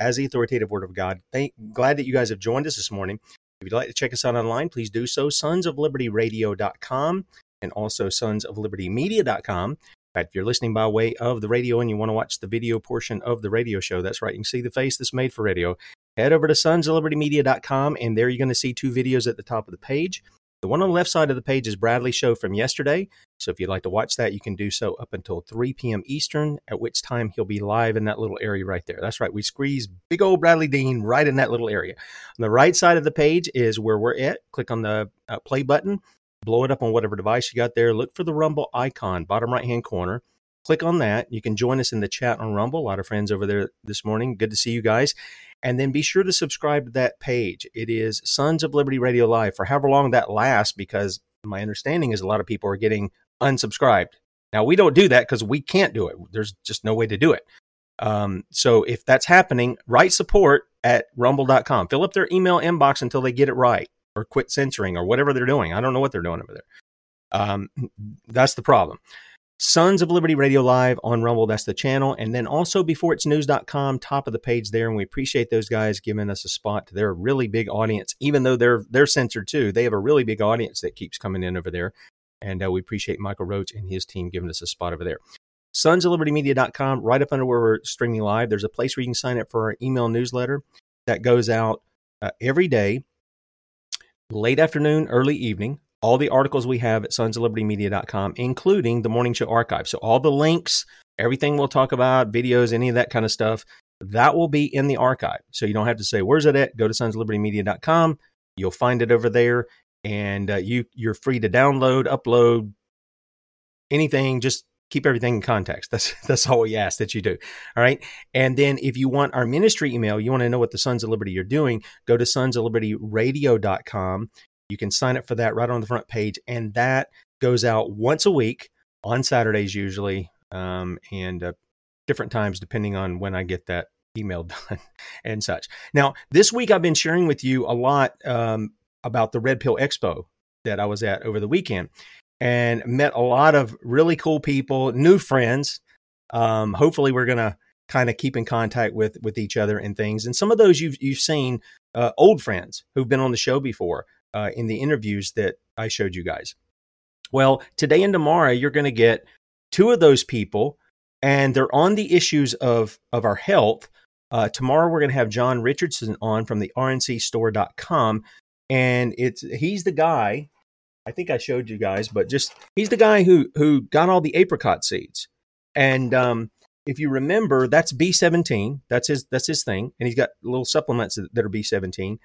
as the authoritative word of God. Thank, glad that you guys have joined us this morning. If you'd like to check us out online, please do so. Sons of Liberty and also Sons of Liberty. In fact, if you're listening by way of the radio and you want to watch the video portion of the radio show, that's right. You can see the face that's made for radio. Head over to Sons of Liberty Media.com, and there you're going to see two videos at the top of the page. The one on the left side of the page is Bradley's show from yesterday. So if you'd like to watch that, you can do so up until 3 p.m. Eastern, at which time he'll be live in that little area right there. That's right. We squeeze big old Bradley Dean right in that little area. On the right side of the page is where we're at. Click on the uh, play button, blow it up on whatever device you got there. Look for the Rumble icon, bottom right hand corner. Click on that. You can join us in the chat on Rumble. A lot of friends over there this morning. Good to see you guys. And then be sure to subscribe to that page. It is Sons of Liberty Radio Live for however long that lasts, because my understanding is a lot of people are getting unsubscribed. Now, we don't do that because we can't do it. There's just no way to do it. Um, so if that's happening, write support at rumble.com. Fill up their email inbox until they get it right or quit censoring or whatever they're doing. I don't know what they're doing over there. Um, that's the problem. Sons of Liberty Radio Live on Rumble. That's the channel. And then also beforeitsnews.com, top of the page there. And we appreciate those guys giving us a spot to their really big audience, even though they're they're censored too. They have a really big audience that keeps coming in over there. And uh, we appreciate Michael Roach and his team giving us a spot over there. Sons of Liberty Media.com, right up under where we're streaming live, there's a place where you can sign up for our email newsletter that goes out uh, every day, late afternoon, early evening all the articles we have at sonsoflibertymedia.com, including the morning show archive. So all the links, everything we'll talk about, videos, any of that kind of stuff, that will be in the archive. So you don't have to say, where's it at? Go to sonsoflibertymedia.com. You'll find it over there. And uh, you, you're free to download, upload, anything. Just keep everything in context. That's that's all we ask that you do. All right. And then if you want our ministry email, you want to know what the Sons of Liberty are doing, go to sonsoflibertyradio.com you can sign up for that right on the front page, and that goes out once a week on Saturdays usually, um, and uh, different times depending on when I get that email done and such. Now, this week I've been sharing with you a lot um, about the Red Pill Expo that I was at over the weekend, and met a lot of really cool people, new friends. Um, hopefully, we're gonna kind of keep in contact with with each other and things. And some of those you've you've seen uh, old friends who've been on the show before uh, in the interviews that I showed you guys. Well, today and tomorrow, you're going to get two of those people, and they're on the issues of, of our health. Uh, tomorrow, we're going to have John Richardson on from the rncstore.com. And it's he's the guy, I think I showed you guys, but just he's the guy who who got all the apricot seeds. And um, if you remember, that's B17. That's his that's his thing, and he's got little supplements that are B17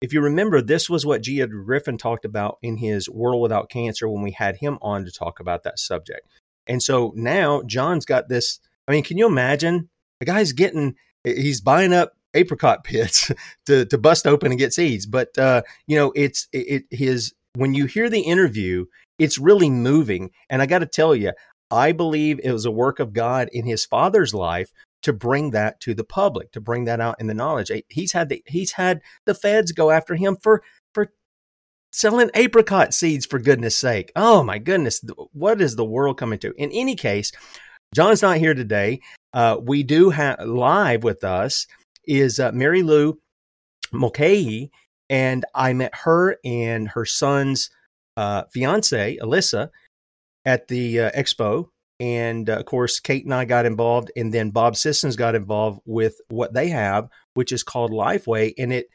if you remember, this was what G. Edward Griffin talked about in his World Without Cancer when we had him on to talk about that subject. And so now John's got this. I mean, can you imagine? The guy's getting, he's buying up apricot pits to, to bust open and get seeds. But, uh, you know, it's it, it his, when you hear the interview, it's really moving. And I got to tell you, I believe it was a work of God in his father's life to bring that to the public, to bring that out in the knowledge. He's had the he's had the feds go after him for for selling apricot seeds for goodness sake. Oh my goodness, what is the world coming to? In any case, John's not here today. Uh, we do have live with us is uh, Mary Lou Mulcahy, and I met her and her son's uh, fiance, Alyssa, at the uh, expo. And uh, of course, Kate and I got involved, and then Bob Sissons got involved with what they have, which is called LifeWave. And it,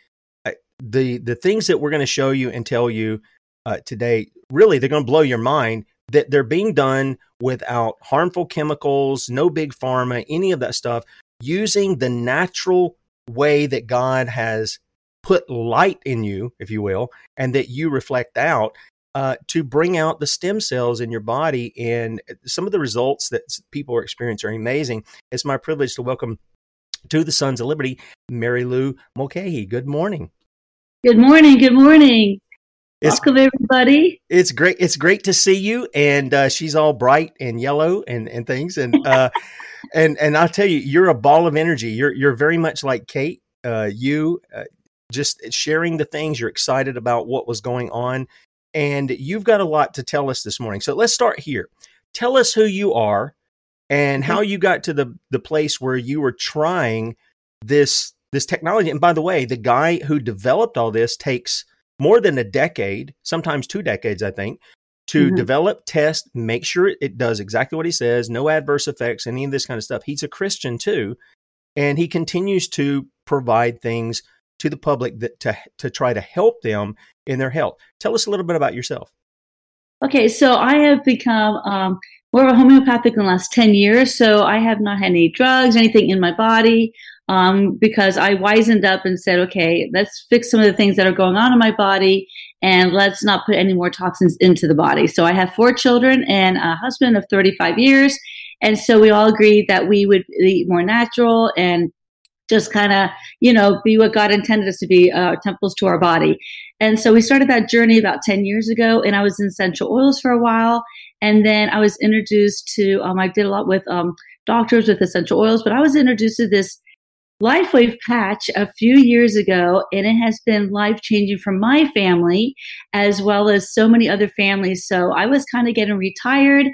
uh, the the things that we're going to show you and tell you uh, today, really, they're going to blow your mind that they're being done without harmful chemicals, no big pharma, any of that stuff, using the natural way that God has put light in you, if you will, and that you reflect out uh, to bring out the stem cells in your body. And some of the results that people are experiencing are amazing. It's my privilege to welcome to the Sons of Liberty, Mary Lou Mulcahy. Good morning. Good morning. Good morning. It's, Welcome everybody. It's great. It's great to see you. And uh, she's all bright and yellow and, and things. And uh, and and I'll tell you, you're a ball of energy. You're you're very much like Kate. Uh, you uh, just sharing the things you're excited about what was going on, and you've got a lot to tell us this morning. So let's start here. Tell us who you are and how you got to the the place where you were trying this this technology. And by the way, the guy who developed all this takes more than a decade, sometimes two decades, I think, to mm-hmm. develop, test, make sure it does exactly what he says, no adverse effects, any of this kind of stuff. He's a Christian too, and he continues to provide things to the public that to to try to help them in their health. Tell us a little bit about yourself. Okay, so I have become um, more of a homeopathic in the last 10 years. So I have not had any drugs, anything in my body um, because I wisened up and said, okay, let's fix some of the things that are going on in my body and let's not put any more toxins into the body. So I have four children and a husband of 35 years. And so we all agreed that we would eat more natural and just kind of, you know, be what God intended us to be, uh, temples to our body. And so we started that journey about 10 years ago, and I was in essential oils for a while. And then I was introduced to, um, I did a lot with um, doctors with essential oils, but I was introduced to this LifeWave patch a few years ago, and it has been life changing for my family as well as so many other families. So I was kind of getting retired,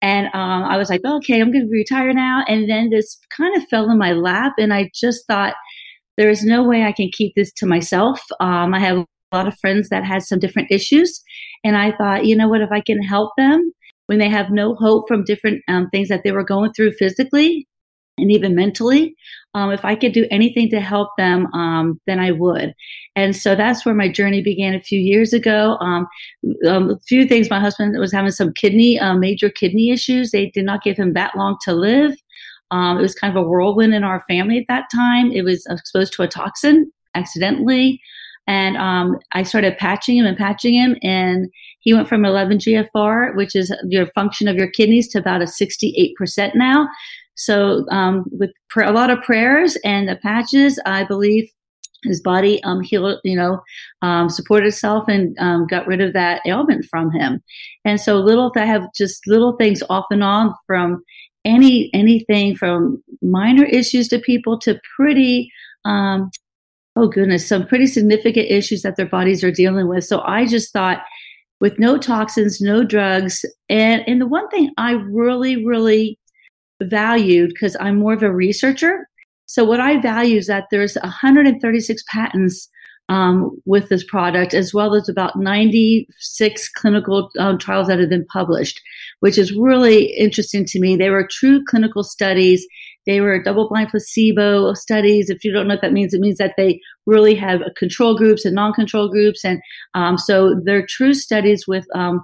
and um, I was like, okay, I'm going to retire now. And then this kind of fell in my lap, and I just thought, there is no way I can keep this to myself. Um, I have lot of friends that had some different issues, and I thought, you know what, if I can help them when they have no hope from different um, things that they were going through physically, and even mentally. Um, if I could do anything to help them, um, then I would. And so that's where my journey began a few years ago. Um, um a few things. My husband was having some kidney, uh, major kidney issues. They did not give him that long to live. Um, it was kind of a whirlwind in our family at that time. It was exposed to a toxin accidentally. And um, I started patching him and patching him, and he went from 11 GFR, which is your function of your kidneys, to about a 68% now. So, um, with pr- a lot of prayers and the patches, I believe his body um, healed, you know, um, supported itself and um, got rid of that ailment from him. And so, little I have just little things off and on from any anything from minor issues to people to pretty um, oh goodness some pretty significant issues that their bodies are dealing with so i just thought with no toxins no drugs and and the one thing i really really valued because I'm more of a researcher. So what I value is that there's 136 patents um, with this product, as well as about 96 clinical um, trials that have been published, which is really interesting to me. They were true clinical studies. They were double-blind placebo studies. If you don't know what that means, it means that they really have control groups and non-control groups, and um, so they're true studies with um,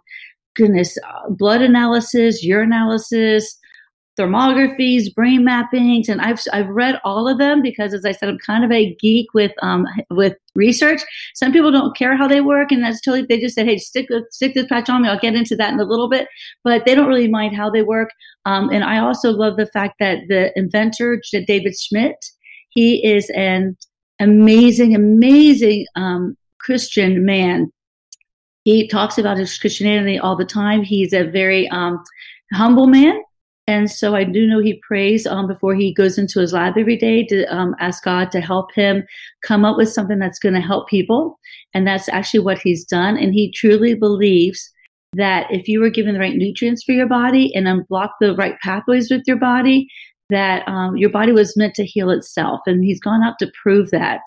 goodness, uh, blood analysis, urinalysis, thermographies, brain mappings, and I've I've read all of them because, as I said, I'm kind of a geek with um with research. Some people don't care how they work, and that's totally they just said, "Hey, stick stick this patch on me." I'll get into that in a little bit, but they don't really mind how they work. Um, and I also love the fact that the inventor David Schmidt, he is an amazing, amazing um, Christian man. He talks about his Christianity all the time. He's a very um, humble man. And so I do know he prays um, before he goes into his lab every day to um, ask God to help him come up with something that's going to help people. And that's actually what he's done. And he truly believes that if you were given the right nutrients for your body and unblock the right pathways with your body, that um, your body was meant to heal itself. And he's gone out to prove that.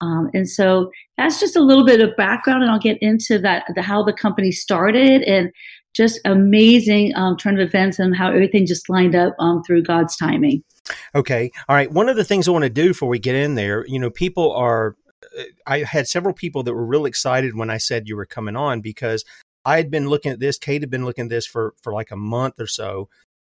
Um, and so that's just a little bit of background, and I'll get into that the, how the company started and just amazing um, turn of events and how everything just lined up um, through God's timing. Okay, all right. One of the things I want to do before we get in there, you know, people are. I had several people that were real excited when I said you were coming on because I had been looking at this. Kate had been looking at this for for like a month or so,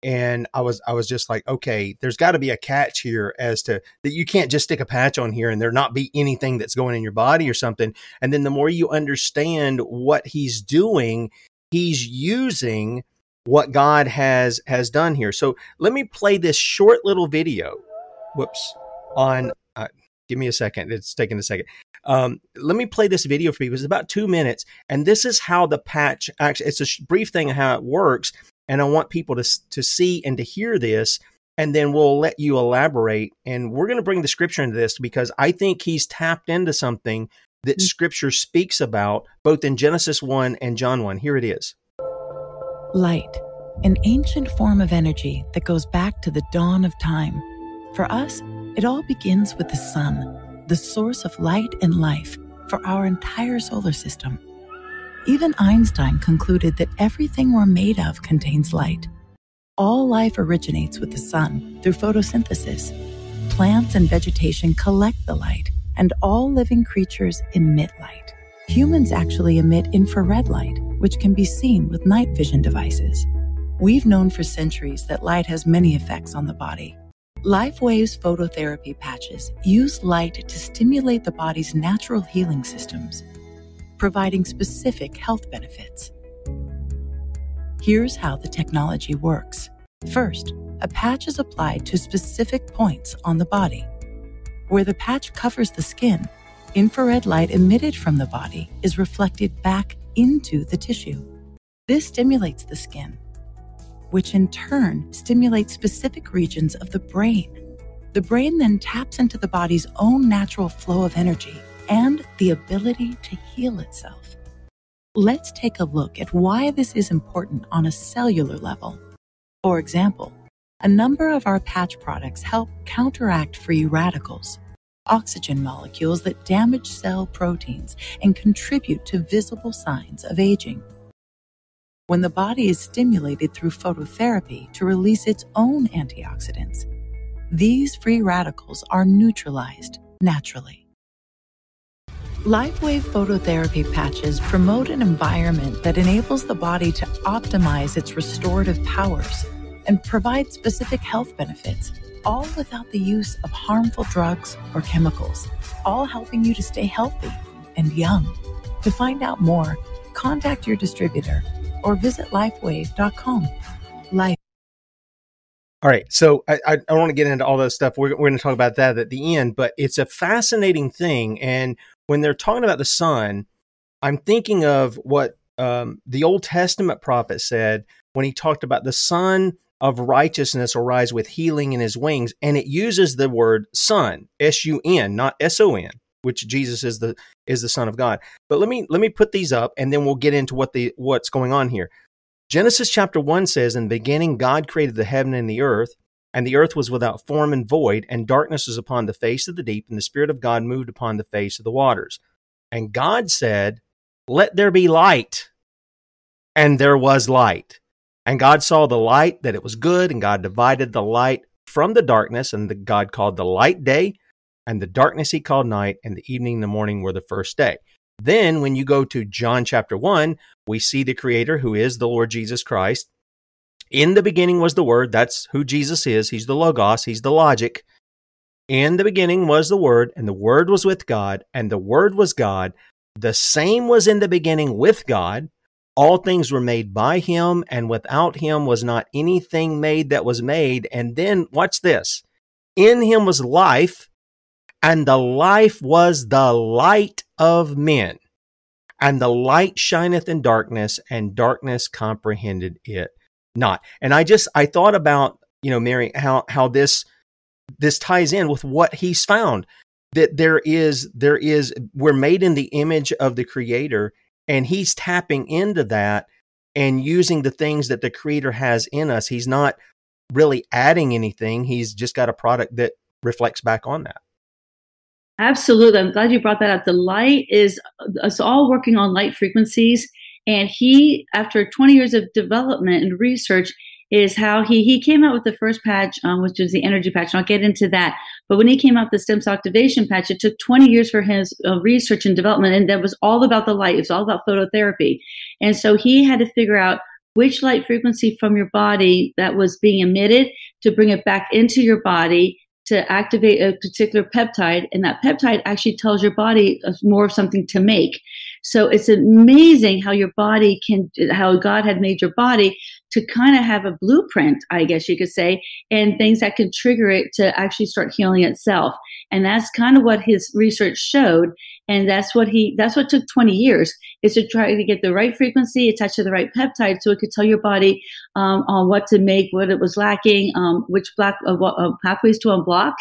and I was I was just like, okay, there's got to be a catch here as to that you can't just stick a patch on here and there not be anything that's going in your body or something. And then the more you understand what he's doing, he's using what God has has done here. So let me play this short little video. Whoops. On uh, give me a second. It's taking a second. Um, let me play this video for people. It's about two minutes, and this is how the patch actually. It's a brief thing of how it works, and I want people to, to see and to hear this. And then we'll let you elaborate. And we're going to bring the scripture into this because I think he's tapped into something that mm-hmm. scripture speaks about both in Genesis 1 and John 1. Here it is Light, an ancient form of energy that goes back to the dawn of time. For us, it all begins with the sun, the source of light and life for our entire solar system. Even Einstein concluded that everything we're made of contains light. All life originates with the sun through photosynthesis. Plants and vegetation collect the light, and all living creatures emit light. Humans actually emit infrared light, which can be seen with night vision devices. We've known for centuries that light has many effects on the body. LifeWave's phototherapy patches use light to stimulate the body's natural healing systems providing specific health benefits. Here's how the technology works. First, a patch is applied to specific points on the body. Where the patch covers the skin, infrared light emitted from the body is reflected back into the tissue. This stimulates the skin, which in turn stimulates specific regions of the brain. The brain then taps into the body's own natural flow of energy and the ability to heal itself. Let's take a look at why this is important on a cellular level. For example, a number of our patch products help counteract free radicals, oxygen molecules that damage cell proteins and contribute to visible signs of aging. When the body is stimulated through phototherapy to release its own antioxidants, these free radicals are neutralized naturally. LifeWave phototherapy patches promote an environment that enables the body to optimize its restorative powers and provide specific health benefits, all without the use of harmful drugs or chemicals, all helping you to stay healthy and young. To find out more, contact your distributor or visit lifewave.com. Life. All right, so I, I, I want to get into all that stuff. We're, we're going to talk about that at the end, but it's a fascinating thing. And when they're talking about the sun, I'm thinking of what um, the Old Testament prophet said when he talked about the sun of righteousness will rise with healing in his wings, and it uses the word son, S U N, not S O N, which Jesus is the is the Son of God. But let me let me put these up, and then we'll get into what the what's going on here. Genesis chapter one says, "In the beginning, God created the heaven and the earth." And the earth was without form and void, and darkness was upon the face of the deep, and the Spirit of God moved upon the face of the waters. And God said, Let there be light. And there was light. And God saw the light, that it was good, and God divided the light from the darkness, and the God called the light day, and the darkness he called night, and the evening and the morning were the first day. Then, when you go to John chapter 1, we see the Creator, who is the Lord Jesus Christ, in the beginning was the Word. That's who Jesus is. He's the Logos, He's the logic. In the beginning was the Word, and the Word was with God, and the Word was God. The same was in the beginning with God. All things were made by Him, and without Him was not anything made that was made. And then, watch this in Him was life, and the life was the light of men. And the light shineth in darkness, and darkness comprehended it not. And I just I thought about you know Mary how how this this ties in with what he's found that there is there is we're made in the image of the creator and he's tapping into that and using the things that the creator has in us. He's not really adding anything. He's just got a product that reflects back on that. Absolutely. I'm glad you brought that up. The light is us all working on light frequencies. And he after 20 years of development and research is how he he came out with the first patch, um, which was the energy patch. And I'll get into that. But when he came out the stem cell activation patch, it took 20 years for his uh, research and development, and that was all about the light. It was all about phototherapy, and so he had to figure out which light frequency from your body that was being emitted to bring it back into your body to activate a particular peptide, and that peptide actually tells your body more of something to make. So it's amazing how your body can, how God had made your body to kind of have a blueprint, I guess you could say, and things that can trigger it to actually start healing itself. And that's kind of what his research showed. And that's what he, that's what took 20 years is to try to get the right frequency attached to the right peptide so it could tell your body um, on what to make, what it was lacking, um, which black uh, uh, pathways to unblock.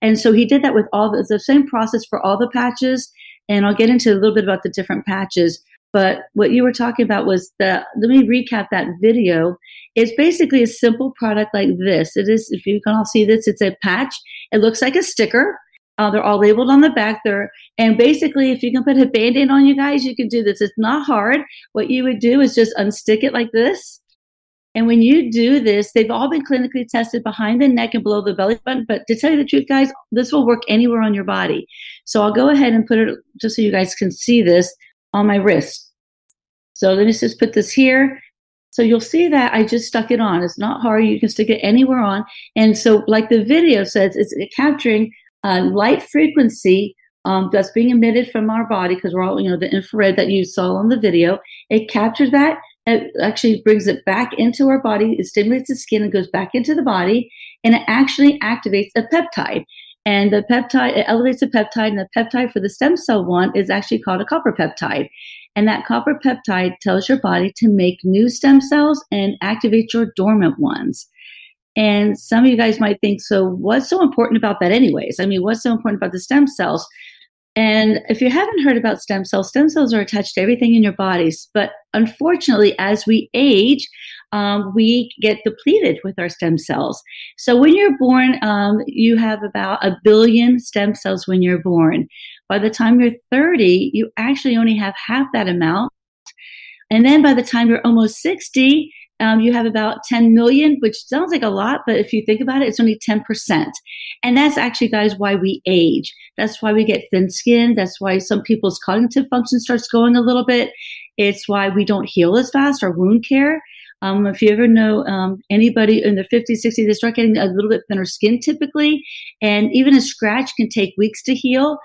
And so he did that with all the, the same process for all the patches. And I'll get into a little bit about the different patches. But what you were talking about was the, let me recap that video. It's basically a simple product like this. It is, if you can all see this, it's a patch. It looks like a sticker. Uh, they're all labeled on the back there. And basically, if you can put a band aid on you guys, you can do this. It's not hard. What you would do is just unstick it like this. And when you do this, they've all been clinically tested behind the neck and below the belly button. But to tell you the truth, guys, this will work anywhere on your body. So I'll go ahead and put it just so you guys can see this on my wrist. So let me just put this here. So you'll see that I just stuck it on. It's not hard. You can stick it anywhere on. And so like the video says, it's capturing uh, light frequency um, that's being emitted from our body because we're all, you know, the infrared that you saw on the video. It captures that. It actually brings it back into our body. It stimulates the skin and goes back into the body. And it actually activates a peptide. And the peptide, it elevates the peptide, and the peptide for the stem cell one is actually called a copper peptide. And that copper peptide tells your body to make new stem cells and activate your dormant ones. And some of you guys might think, so what's so important about that, anyways? I mean, what's so important about the stem cells? And if you haven't heard about stem cells, stem cells are attached to everything in your bodies. But unfortunately, as we age, um, we get depleted with our stem cells. So when you're born, um, you have about a billion stem cells when you're born. By the time you're 30, you actually only have half that amount. And then by the time you're almost 60, um, you have about 10 million, which sounds like a lot, but if you think about it, it's only 10%. And that's actually, guys, why we age. That's why we get thin skin. That's why some people's cognitive function starts going a little bit. It's why we don't heal as fast, our wound care. Um, if you ever know um, anybody in their 50s, 60s, they start getting a little bit thinner skin typically. And even a scratch can take weeks to heal.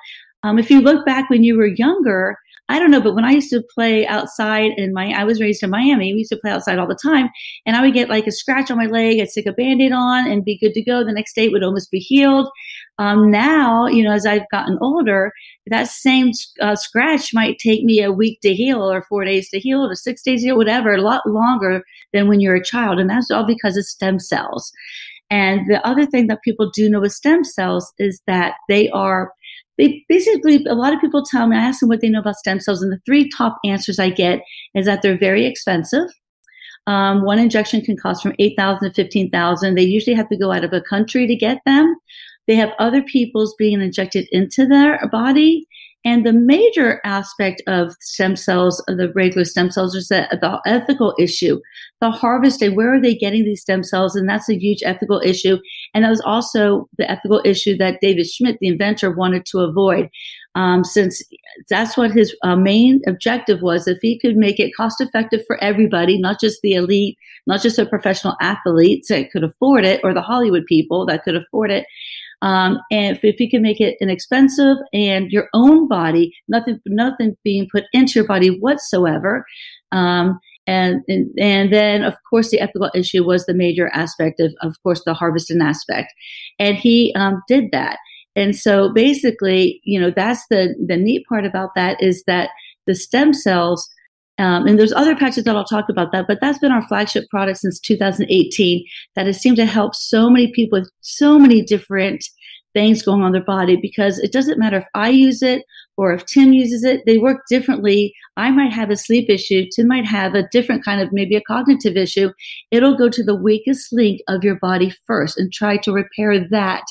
Um, if you look back when you were younger, I don't know, but when I used to play outside in my, I was raised in Miami. We used to play outside all the time, and I would get like a scratch on my leg. I'd stick a band-aid on and be good to go. The next day it would almost be healed. Um, now, you know, as I've gotten older, that same uh, scratch might take me a week to heal, or four days to heal, or six days to heal, whatever, a lot longer than when you're a child, and that's all because of stem cells. And the other thing that people do know with stem cells is that they are they basically a lot of people tell me i ask them what they know about stem cells and the three top answers i get is that they're very expensive. Um, one injection can cost from 8000 to 15000 they usually have to go out of a country to get them. They have other people's being injected into their body and the major aspect of stem cells, of the regular stem cells, is that the ethical issue, the harvesting. Where are they getting these stem cells? And that's a huge ethical issue. And that was also the ethical issue that David Schmidt, the inventor, wanted to avoid. Um, since that's what his uh, main objective was, if he could make it cost effective for everybody, not just the elite, not just the professional athletes that could afford it, or the Hollywood people that could afford it, um, and if, if you can make it inexpensive and your own body, nothing, nothing being put into your body whatsoever. Um, and, and, and then of course the ethical issue was the major aspect of, of course, the harvesting aspect. And he, um, did that. And so basically, you know, that's the, the neat part about that is that the stem cells Um, and there's other patches that I'll talk about that, but that's been our flagship product since 2018 that has seemed to help so many people with so many different things going on their body because it doesn't matter if I use it or if Tim uses it, they work differently. I might have a sleep issue. Tim might have a different kind of maybe a cognitive issue. It'll go to the weakest link of your body first and try to repair that.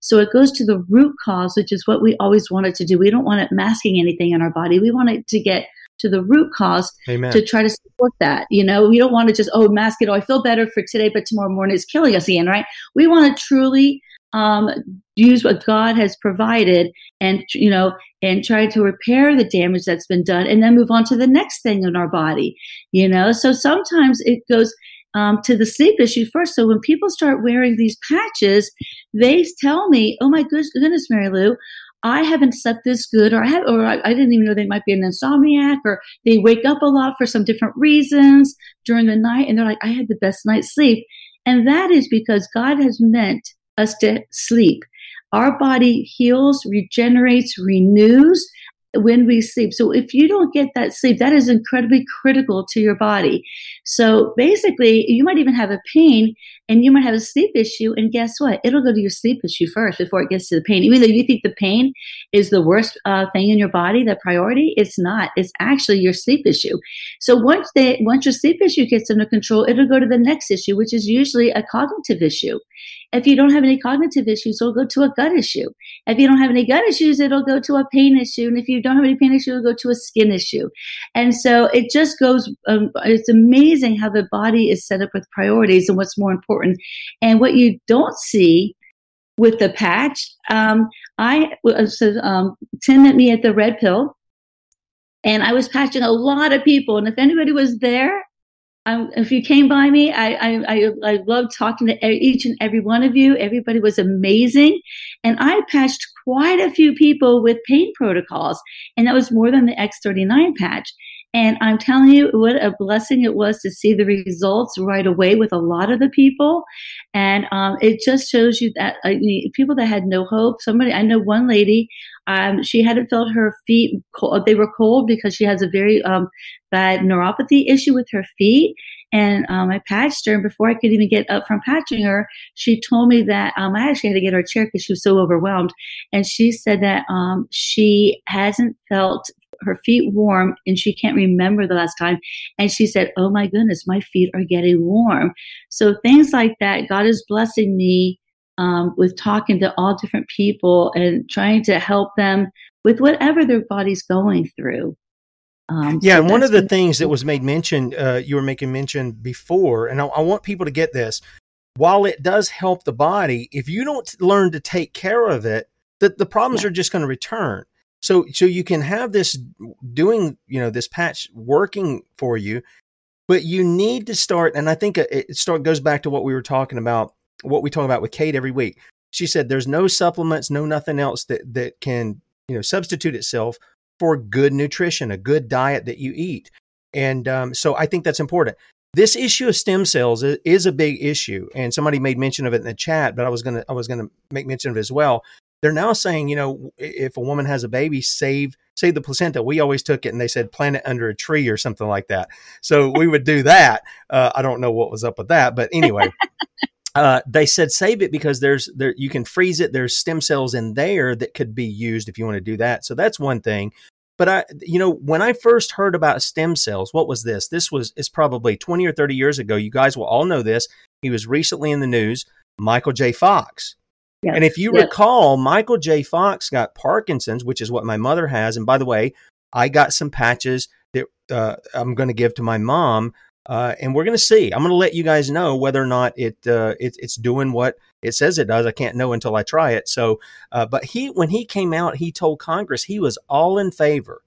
So it goes to the root cause, which is what we always wanted to do. We don't want it masking anything in our body. We want it to get to the root cause Amen. to try to support that. You know, we don't want to just, oh, mask it. Oh, I feel better for today, but tomorrow morning is killing us again, right? We want to truly um, use what God has provided and, you know, and try to repair the damage that's been done and then move on to the next thing in our body, you know? So sometimes it goes, um, to the sleep issue first. So when people start wearing these patches, they tell me, "Oh my goodness, Mary Lou, I haven't slept this good, or I have, or I, I, didn't even know they might be an insomniac, or they wake up a lot for some different reasons during the night, and they're like, I had the best night's sleep, and that is because God has meant us to sleep. Our body heals, regenerates, renews when we sleep. So if you don't get that sleep, that is incredibly critical to your body. So basically, you might even have a pain and you might have a sleep issue. And guess what? It'll go to your sleep issue first before it gets to the pain. Even though you think the pain is the worst uh, thing in your body, the priority, it's not. It's actually your sleep issue. So once they, once your sleep issue gets under control, it'll go to the next issue, which is usually a cognitive issue. If you don't have any cognitive issues, it'll go to a gut issue. If you don't have any gut issues, it'll go to a pain issue. And if you don't have any pain issue, it'll go to a skin issue. And so it just goes, um, it's amazing how the body is set up with priorities and what's more important. And what you don't see with the patch, um, I, so, um, Tim met me at the Red Pill and I was patching a lot of people. And if anybody was there, if you came by me, I, I, I, I talking to each and every one of you. Everybody was amazing. And I patched quite a few people with pain protocols. And that was more than the X39 patch. And I'm telling you, what a blessing it was to see the results right away with a lot of the people. And um, it just shows you that uh, people that had no hope. Somebody, I know one lady, um, she hadn't felt her feet cold. They were cold because she has a very um, bad neuropathy issue with her feet. And um, I patched her, and before I could even get up from patching her, she told me that um, I actually had to get her a chair because she was so overwhelmed. And she said that um, she hasn't felt her feet warm and she can't remember the last time. And she said, Oh my goodness, my feet are getting warm. So things like that, God is blessing me um, with talking to all different people and trying to help them with whatever their body's going through. Um, yeah, so and one of the things that was made mention, uh, you were making mention before, and I, I want people to get this. While it does help the body, if you don't learn to take care of it, the, the problems yeah. are just going to return. So so you can have this doing, you know, this patch working for you, but you need to start and I think it start goes back to what we were talking about, what we talk about with Kate every week. She said there's no supplements, no nothing else that that can, you know, substitute itself for good nutrition, a good diet that you eat. And um, so I think that's important. This issue of stem cells is, a big issue, and somebody made mention of it in the chat, but I was gonna I was gonna make mention of it as well they're now saying, you know, if a woman has a baby, save save the placenta. We always took it and they said plant it under a tree or something like that. So we would do that. Uh, I don't know what was up with that, but anyway. Uh, they said save it because there's there you can freeze it. There's stem cells in there that could be used if you want to do that. So that's one thing. But I, you know, when I first heard about stem cells, what was this? This was it's probably 20 or 30 years ago. You guys will all know this. He was recently in the news. Michael J. Fox. And if you recall, Michael J. Fox got Parkinson's, which is what my mother has. And by the way, I got some patches that uh, I'm going to give to my mom. Uh, and we're going to see. I'm going to let you guys know whether or not it, uh, it, it's doing what it says it does. I can't know until I try it. So, uh, but he when he came out, he told Congress he was all in favor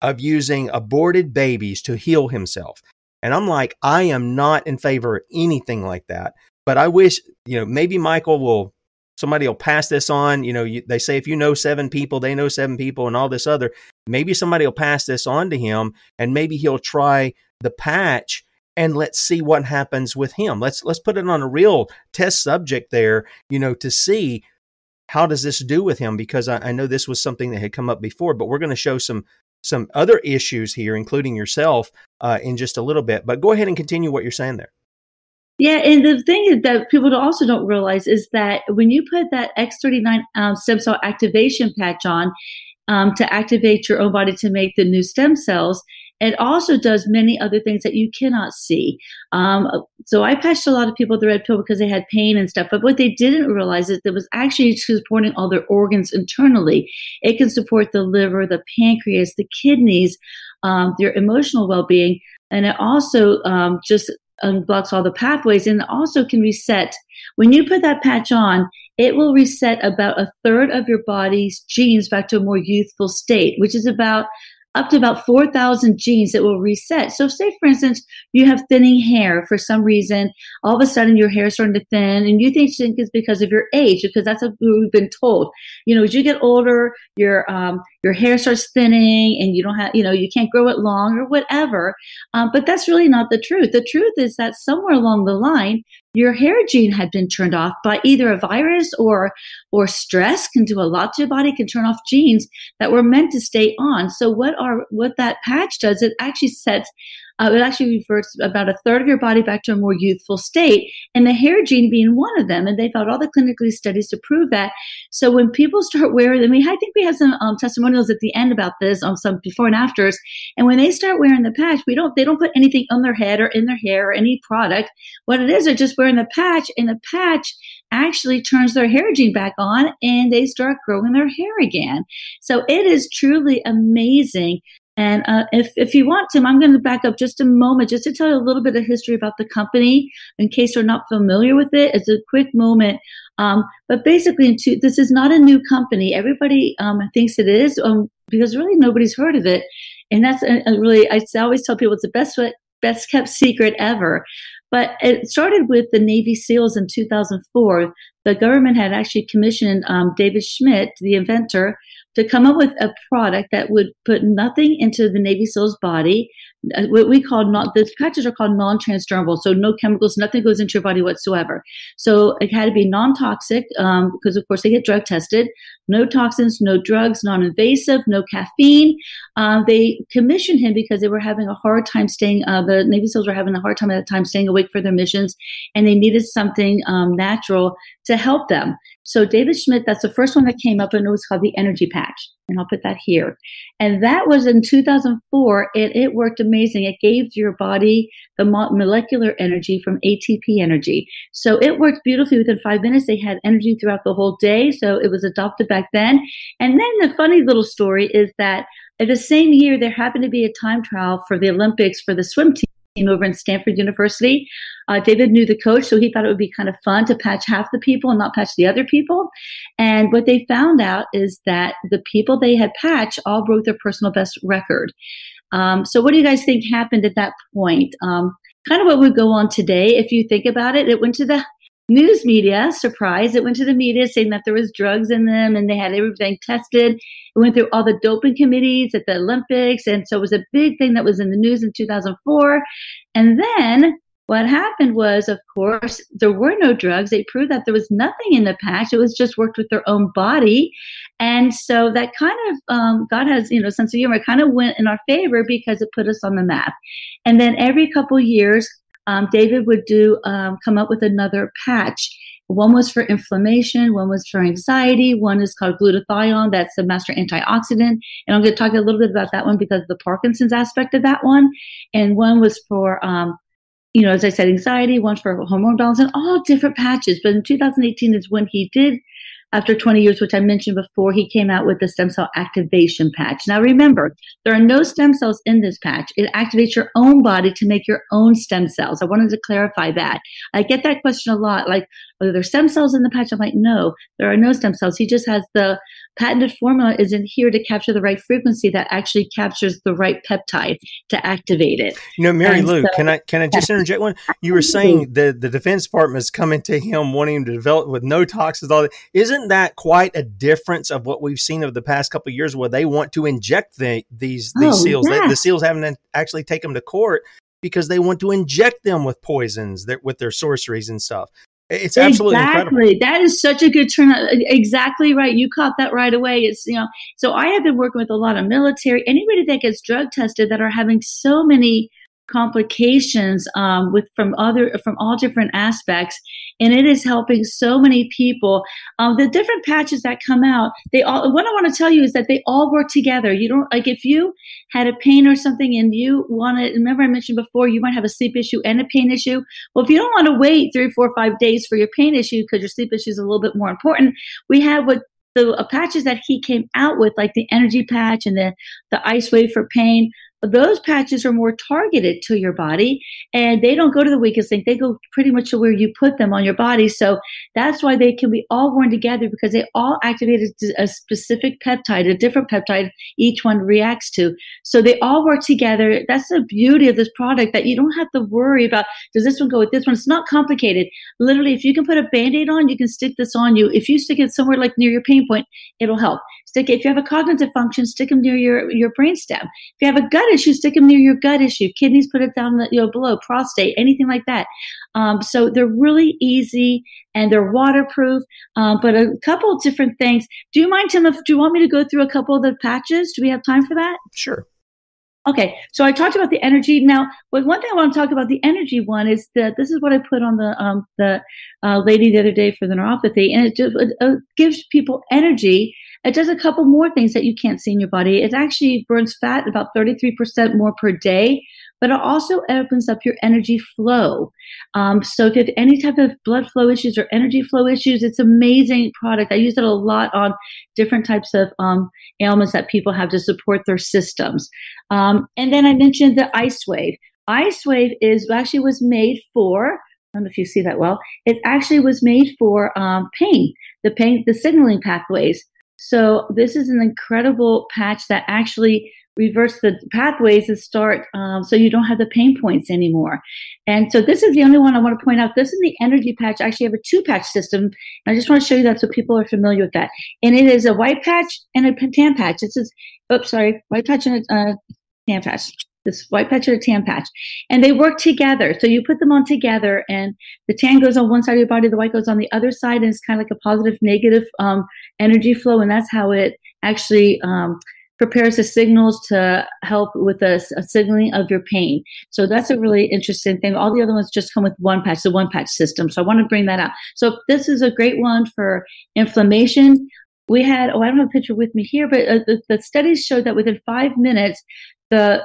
of using aborted babies to heal himself. And I'm like, I am not in favor of anything like that. But I wish, you know, maybe Michael will somebody will pass this on. You know, you, they say if you know seven people, they know seven people, and all this other. Maybe somebody will pass this on to him, and maybe he'll try the patch, and let's see what happens with him. Let's let's put it on a real test subject there. You know, to see how does this do with him because I, I know this was something that had come up before, but we're going to show some some other issues here, including yourself, uh, in just a little bit. But go ahead and continue what you're saying there. Yeah, and the thing that people also don't realize is that when you put that X39 um, stem cell activation patch on um, to activate your own body to make the new stem cells, it also does many other things that you cannot see. Um, so I patched a lot of people with the red pill because they had pain and stuff. But what they didn't realize is that it was actually supporting all their organs internally. It can support the liver, the pancreas, the kidneys, um, their emotional well-being, and it also um, just unblocks all the pathways and also can reset. When you put that patch on, it will reset about a third of your body's genes back to a more youthful state, which is about up to about 4,000 genes that will reset. So, say for instance, you have thinning hair for some reason, all of a sudden your hair is starting to thin, and you think it's because of your age, because that's what we've been told. You know, as you get older, your um, your hair starts thinning, and you don't have, you know, you can't grow it long or whatever. Um, but that's really not the truth. The truth is that somewhere along the line, your hair gene had been turned off by either a virus or or stress can do a lot to your body can turn off genes that were meant to stay on so what are what that patch does it actually sets uh, it actually reverts about a third of your body back to a more youthful state, and the hair gene being one of them. And they found all the clinically studies to prove that. So when people start wearing, I mean, I think we have some um, testimonials at the end about this on some before and afters. And when they start wearing the patch, we don't, they don't put anything on their head or in their hair or any product. What it is, they're just wearing the patch, and the patch actually turns their hair gene back on and they start growing their hair again. So it is truly amazing and uh, if, if you want, Tim, I'm going to back up just a moment just to tell you a little bit of history about the company in case you're not familiar with it. It's a quick moment. Um, but basically, this is not a new company. Everybody um, thinks it is um, because really nobody's heard of it. And that's a, a really, I always tell people it's the best, best kept secret ever. But it started with the Navy SEALs in 2004. The government had actually commissioned um, David Schmidt, the inventor, to come up with a product that would put nothing into the Navy SEAL's body. Uh, what we call not the patches are called non-transdermal, so no chemicals, nothing goes into your body whatsoever. So it had to be non-toxic um, because, of course, they get drug tested. No toxins, no drugs, non-invasive, no caffeine. Uh, they commissioned him because they were having a hard time staying. Uh, the Navy SEALs were having a hard time at the time staying awake for their missions, and they needed something um, natural to help them. So David Schmidt, that's the first one that came up, and it was called the Energy Patch. And I'll put that here. And that was in 2004. It, it worked amazing. It gave your body the molecular energy from ATP energy. So it worked beautifully within five minutes. They had energy throughout the whole day. So it was adopted back then. And then the funny little story is that in the same year, there happened to be a time trial for the Olympics for the swim team over in Stanford University. Uh, David knew the coach, so he thought it would be kind of fun to patch half the people and not patch the other people. And what they found out is that the people they had patched all broke their personal best record. Um, so, what do you guys think happened at that point? Um, kind of what would go on today, if you think about it. It went to the news media, surprise, it went to the media saying that there was drugs in them and they had everything tested. It went through all the doping committees at the Olympics. And so it was a big thing that was in the news in 2004. And then what happened was, of course, there were no drugs. They proved that there was nothing in the patch. It was just worked with their own body. And so that kind of, um, God has, you know, sense of humor kind of went in our favor because it put us on the map. And then every couple years, um, David would do um, come up with another patch. One was for inflammation, one was for anxiety, one is called glutathione, that's the master antioxidant. And I'm going to talk a little bit about that one because of the Parkinson's aspect of that one. And one was for, um, you know, as I said, anxiety, one for hormone balance, and all different patches. But in 2018 is when he did after 20 years, which I mentioned before, he came out with the stem cell activation patch. Now remember, there are no stem cells in this patch. It activates your own body to make your own stem cells. I wanted to clarify that. I get that question a lot, like, are there stem cells in the patch? I'm like, no, there are no stem cells. He just has the patented formula is in here to capture the right frequency that actually captures the right peptide to activate it. You know, Mary and Lou, so, can I can I just interject one? You were saying the the Defense Department is coming to him wanting him to develop with no toxins. All that. Isn't that quite a difference of what we've seen over the past couple of years, where they want to inject the, these these oh, seals? They, the seals haven't actually take them to court because they want to inject them with poisons that with their sorceries and stuff. It's absolutely exactly. incredible. That is such a good turnout. Uh, exactly right. You caught that right away. It's you know. So I have been working with a lot of military, anybody that gets drug tested that are having so many complications um, with from other from all different aspects and it is helping so many people. Um, the different patches that come out they all what i want to tell you is that they all work together. You don't like if you had a pain or something and you want to remember i mentioned before you might have a sleep issue and a pain issue? Well if you don't want to wait three four five days for your pain issue because your sleep issue is a little bit more important we have what the uh, patches that he came out with, like the energy patch and the, the ice wave for pain, those patches are more targeted to your body and they don't go to the weakest link. They go pretty much to where you put them on your body. So that's why they can be all worn together because they all activate a specific peptide, a different peptide each one reacts to. So they all work together. That's the beauty of this product that you don't have to worry about does this one go with this one? It's not complicated. Literally, if you can put a band-aid on, you can stick this on you. If you stick it somewhere like near your pain point, it'll help. Stick it, if you have a cognitive function, stick them near your, your brain stem. If you have a gut issue, stick them near your gut issue. Kidneys, put it down the, you know, below, prostate, anything like that. Um, so they're really easy and they're waterproof. Um, but a couple different things. Do you mind, Tim, if, do you want me to go through a couple of the patches? Do we have time for that? Sure. Okay, so I talked about the energy. Now, but one thing I want to talk about the energy one is that this is what I put on the um, the uh, lady the other day for the neuropathy, and it just it, it gives people energy it does a couple more things that you can't see in your body. It actually burns fat about 33% more per day, but it also opens up your energy flow. Um, so if you have any type of blood flow issues or energy flow issues, it's amazing product. I use it a lot on different types of um, ailments that people have to support their systems. Um, and then I mentioned the ice wave. Ice wave is actually was made for I don't know if you see that well. It actually was made for um, pain, the pain, the signaling pathways. So this is an incredible patch that actually reverse the pathways and start um, so you don't have the pain points anymore. And so this is the only one I want to point out. This is the energy patch. I actually have a two patch system. I just want to show you that so people are familiar with that. And it is a white patch and a tan patch. This is, oops, sorry, white patch and a uh, tan patch this white patch or a tan patch, and they work together. So you put them on together, and the tan goes on one side of your body, the white goes on the other side, and it's kind of like a positive, negative um, energy flow, and that's how it actually um, prepares the signals to help with a signaling of your pain. So that's a really interesting thing. All the other ones just come with one patch, the one patch system. So I want to bring that out. So this is a great one for inflammation. We had, oh, I don't have a picture with me here, but uh, the, the studies showed that within five minutes, the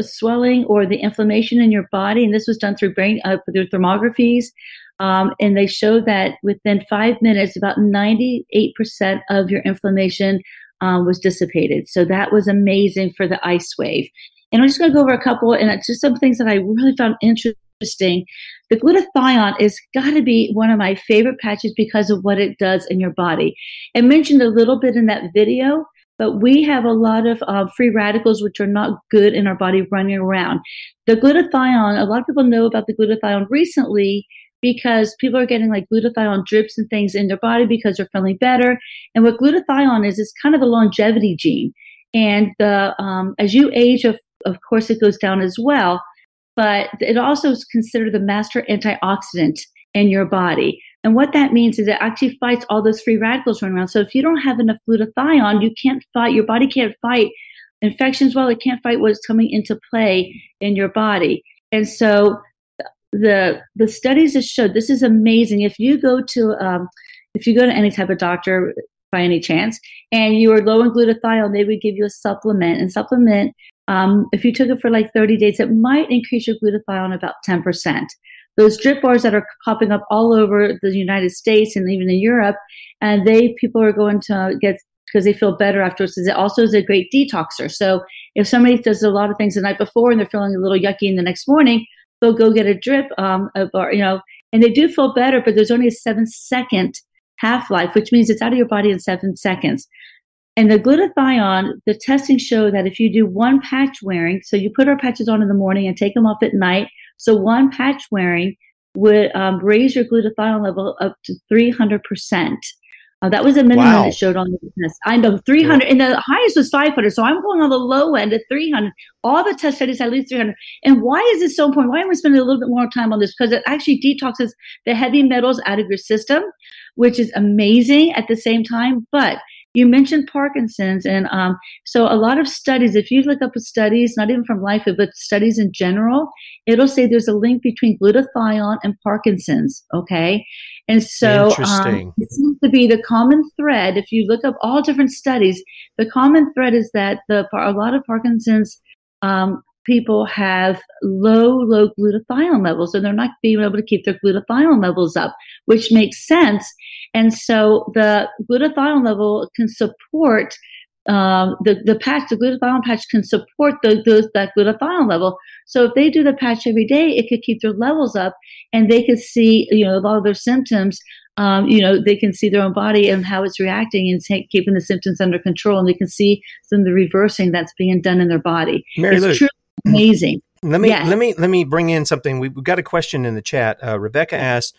swelling or the inflammation in your body, and this was done through brain uh, through thermographies, um, and they showed that within five minutes, about 98% of your inflammation um, was dissipated. So that was amazing for the ice wave. And I'm just going to go over a couple, and it's just some things that I really found interesting. The glutathione is got to be one of my favorite patches because of what it does in your body. I mentioned a little bit in that video but we have a lot of uh, free radicals which are not good in our body running around. The glutathione, a lot of people know about the glutathione recently because people are getting like glutathione drips and things in their body because they're feeling better. And what glutathione is, is kind of a longevity gene. And the um, as you age, of, of course, it goes down as well. But it also is considered the master antioxidant in your body. And what that means is it actually fights all those free radicals running around. So if you don't have enough glutathione, you can't fight, your body can't fight infections well, it can't fight what's coming into play in your body. And so the the studies have showed this is amazing. If you go to um, if you go to any type of doctor by any chance and you are low in glutathione, they would give you a supplement. And supplement, um, if you took it for like 30 days, it might increase your glutathione about 10% those drip bars that are popping up all over the United States and even in Europe, and they people are going to get because they feel better afterwards. It also is a great detoxer. So if somebody does a lot of things the night before and they're feeling a little yucky in the next morning, they'll go get a drip, um, or you know, and they do feel better. But there's only a seven second half life, which means it's out of your body in seven seconds. And the glutathione, the testing show that if you do one patch wearing, so you put our patches on in the morning and take them off at night, so one patch wearing would um, raise your glutathione level up to 300%. Uh, that was a minimum Wow. that showed on the test. I know 300, and the highest was 500. So I'm going on the low end at 300. All the test studies at least 300. And why is this so important? Why am I spending a little bit more time on this? Because it actually detoxes the heavy metals out of your system, which is amazing at the same time. But you mentioned Parkinson's, and um, so a lot of studies, if you look up studies, not even from Life, but studies in general, it'll say there's a link between glutathione and Parkinson's. Okay. And so um, it seems to be the common thread. If you look up all different studies, the common thread is that the a lot of Parkinson's um, people have low, low glutathione levels, and they're not being able to keep their glutathione levels up, which makes sense. And so the glutathione level can support um, the the patch, the glutathione patch can support the, those that glutathione level. So if they do the patch every day, it could keep their levels up, and they could see, you know, a lot of their symptoms. Um, you know, they can see their own body and how it's reacting, and take, keeping the symptoms under control, and they can see some of the reversing that's being done in their body. Mary it's Lou, amazing. Let me Yes. let me let me bring in something. We- We've got a question in the chat. Uh, Rebecca asked,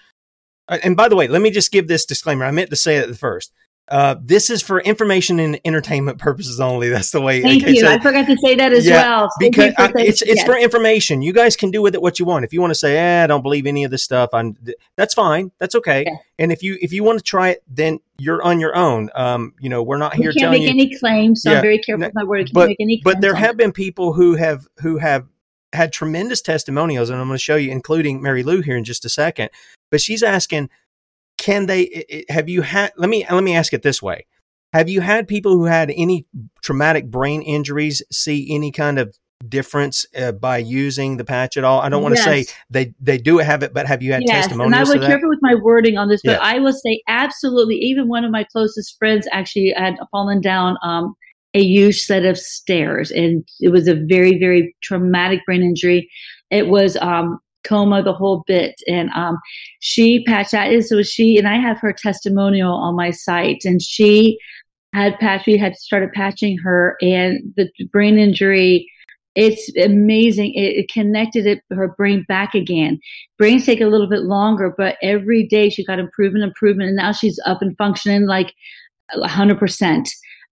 uh, and by the way, let me just give this disclaimer. I meant to say it at first. Uh, this is for information and entertainment purposes only. That's the way. Thank you. so- I forgot to say that as Yeah, well. You because I, it's it's yes. for information. You guys can do with it what you want. If you want to say, "Eh, I don't believe any of this stuff," I'm, that's fine. That's okay. And if you if you want to try it, then you're on your own. Um, you know, we're not We here can't telling make you. any claims, so Yeah, I'm very careful with my word. Can't but- make any but there have it. been people who have who have had tremendous testimonials and i'm going to show you including mary lou here in just a second but she's asking can they have you had let me let me ask it this way have you had people who had any traumatic brain injuries see any kind of difference uh, by using the patch at all i don't want to say they they do have it but have you had Yes, testimonials and I would that? careful with my wording on this, but Yeah. I will say absolutely. Even one of my closest friends actually had fallen down um, a huge set of stairs, and it was a very, very traumatic brain injury. It was um, coma, the whole bit, and um, she patched that. is- So she and I have her testimonial on my site, and she had patched. We had started patching her, and the brain injury. It's amazing. It, it connected it, her brain back again brains take a little bit longer, but every day she got improvement, improvement, and now she's up and functioning like 100%.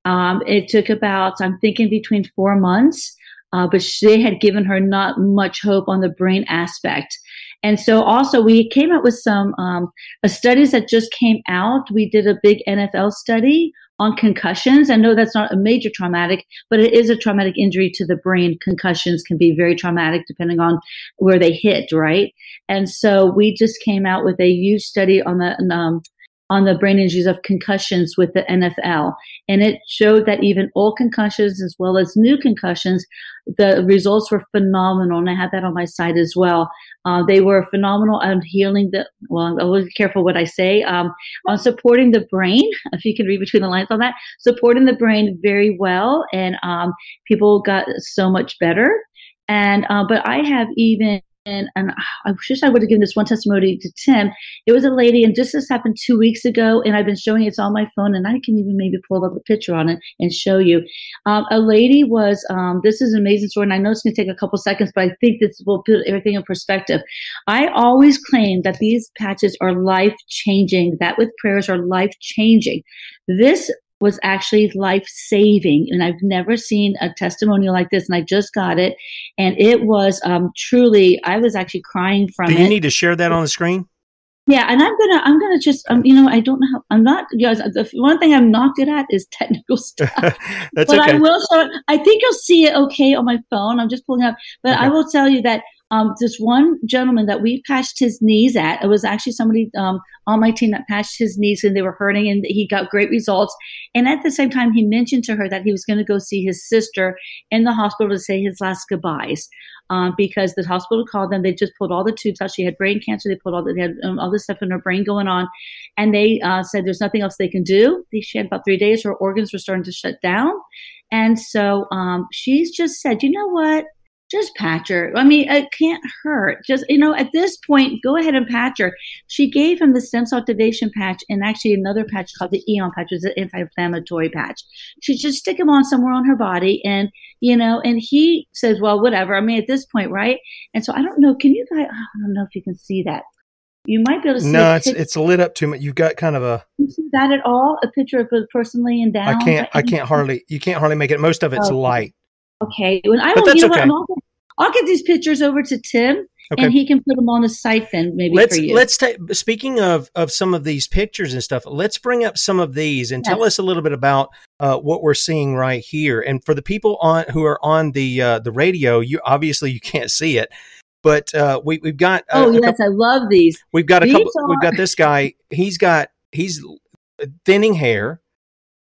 Um, it took about, I'm thinking, between four months, uh, but they had given her not much hope on the brain aspect. And so also we came up with some um, uh, studies that just came out. We did a big NFL study on concussions. I know that's not a major traumatic, but it is a traumatic injury to the brain. Concussions can be very traumatic depending on where they hit, right? And so we just came out with a huge study on the um, on the brain injuries of concussions with the NFL, and it showed that even old concussions as well as new concussions, the results were phenomenal. And I had that on my site as well. Uh, they were phenomenal on healing the. Well, I will be careful what I say. Um, on supporting the brain, if you can read between the lines on that, supporting the brain very well, and um, people got so much better. And uh, but I have even and, and I wish I would have given this one testimony to Tim. It was a lady, and just this happened two weeks ago, and I've been showing it. It's on my phone, and I can even maybe pull up a picture on it and show you. Um, a lady was. Um, this is an amazing story, and I know it's going to take a couple seconds, but I think this will put everything in perspective. I always claim that these patches are life changing. That with prayers are life changing. This was actually life saving. And I've never seen a testimonial like this. And I just got it. And it was um, truly, I was actually crying from do it. you need to share that on the screen yeah. And I'm going to, I'm to just, um, you know, I don't know how, I'm not, guys, the one thing I'm not good at is technical stuff. that's but okay I will show. I think you'll see it okay on my phone. I'm just pulling up, but I will tell you that um, this one gentleman that we patched his knees at. It was actually somebody um, on my team that patched his knees and they were hurting, and he got great results. And at the same time, he mentioned to her that he was going to go see his sister in the hospital to say his last goodbyes. Um, because the hospital called them, they just pulled all the tubes out. She had brain cancer. They pulled all the, they had um, all this stuff in her brain going on, and they uh, said there's nothing else they can do. She had about three days. Her organs were starting to shut down, and so um, she's just said, you know what? Just patch her. I mean, it can't hurt. Just, you know, at this point, go ahead and patch her. She gave him the stem cell activation patch and actually another patch called the Aeon patch, which is an anti inflammatory patch. She just stick him on somewhere on her body. And, you know, and he says, well, whatever. I mean, at this point, right? And so I don't know. Can you guys, I don't know if you can see that. You might be able to see No, it's it's lit up too much. You've got kind of a. you see that at all? A picture of a person laying down. I can't. I can't hardly. You can't hardly make it. Most of it's Okay. light. Okay. When I But will, you know okay. what? I'll, I'll get these pictures over to Tim, Okay. and he can put them on the site then, maybe let's for you. let's take. Speaking of of some of these pictures and stuff, let's bring up some of these and tell us a little bit about uh, what we're seeing right here. And for the people on who are on the uh, the radio, you obviously you can't see it, but uh, we we've got. Uh, oh yes, couple- I love these. we've got a these couple. are- We've got this guy. He's got he's thinning hair,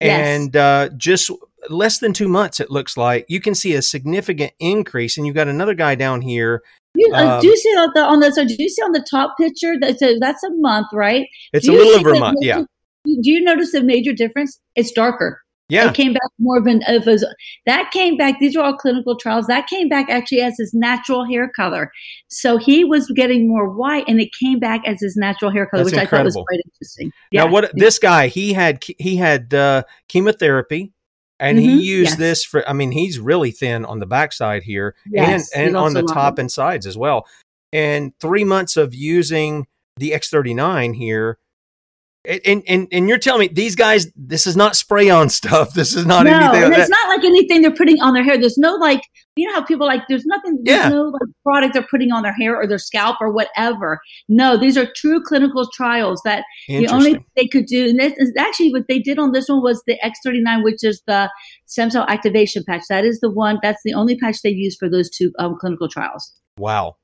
Yes. and uh, just less than two months. It looks like you can see a significant increase. And you've got another guy down here. You, uh, Um, do you see on the on the so do you see on the top picture that's a that's a month, right? It's Do a little over a month. major- Yeah, Do you notice a major difference? It's darker. yeah. It came back more of an of a, that came back. These are all clinical trials. That came back actually as his natural hair color. So he was getting more white, and it came back as his natural hair color, That's which I thought was quite interesting. Now, Yeah. what this guy he had he had uh, chemotherapy, and he Mhm, used yes. this for. I mean, he's really thin on the backside here, Yes, and and on the top and sides as well. And three months of using the X39 here. And, and and you're telling me these guys, this is not spray on stuff. This is not no, anything. like it's not like anything they're putting on their hair. There's no like, you know how people like, there's nothing, there's Yeah. no like product they're putting on their hair or their scalp or whatever. No, these are true clinical trials that the only thing they could do, and this is actually what they did on this one was the X39, which is the stem cell activation patch. That is the one, that's the only patch they used for those two um, clinical trials. Wow,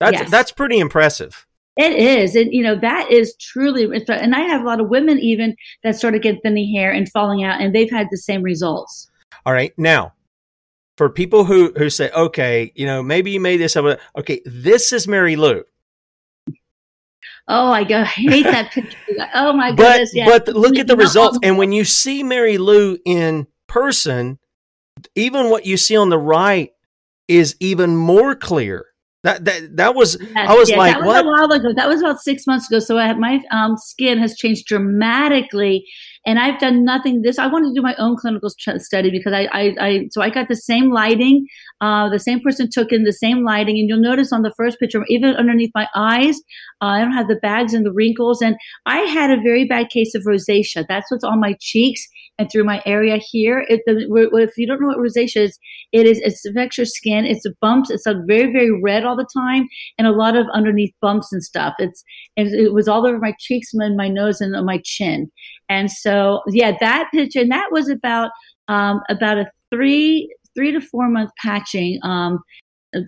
that's Yes. that's pretty impressive. It is. And, you know, that is truly, and I have a lot of women even that started getting thinning hair and falling out, and they've had the same results. All right, now for people who who say, okay, you know, maybe you made this up. Okay, this is Mary Lou. Oh, I go, I hate that picture. Oh my but goodness. Yeah. but look at the results and when you see mary lou in person even what you see on the right is even more clear that that that was Yes, i was yeah, like that was what a while ago. That was about six months ago. So I had, my um, skin has changed dramatically, and I've done nothing. This I wanted to do my own clinical st- study because I, I, I so I got the same lighting. Uh, the same person took in the same lighting, and you'll notice on the first picture, even underneath my eyes, uh, I don't have the bags and the wrinkles. And I had a very bad case of rosacea. That's what's on my cheeks and through my area here. If, the, if you don't know what rosacea is, it is it affects your skin. It's bumps. It's a very very red all the time, and a lot of underneath bumps and stuff. It's it was all over my cheeks and my nose and my chin. And so yeah, that picture and that was about um, about a three three to four month patching. Um,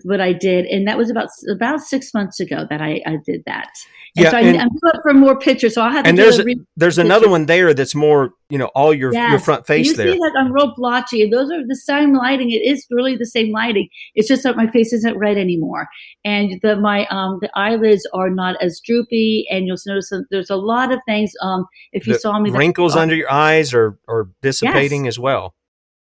what I did, and that was about about six months ago that I, I did that. And Yeah, so I, I'm up for more pictures, so I'll have to and do there's a re- there's another one there that's more you know all your your front face you there see that I'm real blotchy. Those are the same lighting. It is really the same lighting. It's just that my face isn't red anymore, and the my um the eyelids are not as droopy. And you'll notice that there's a lot of things. Um, if you The saw me, that- wrinkles oh, under your eyes are are dissipating as well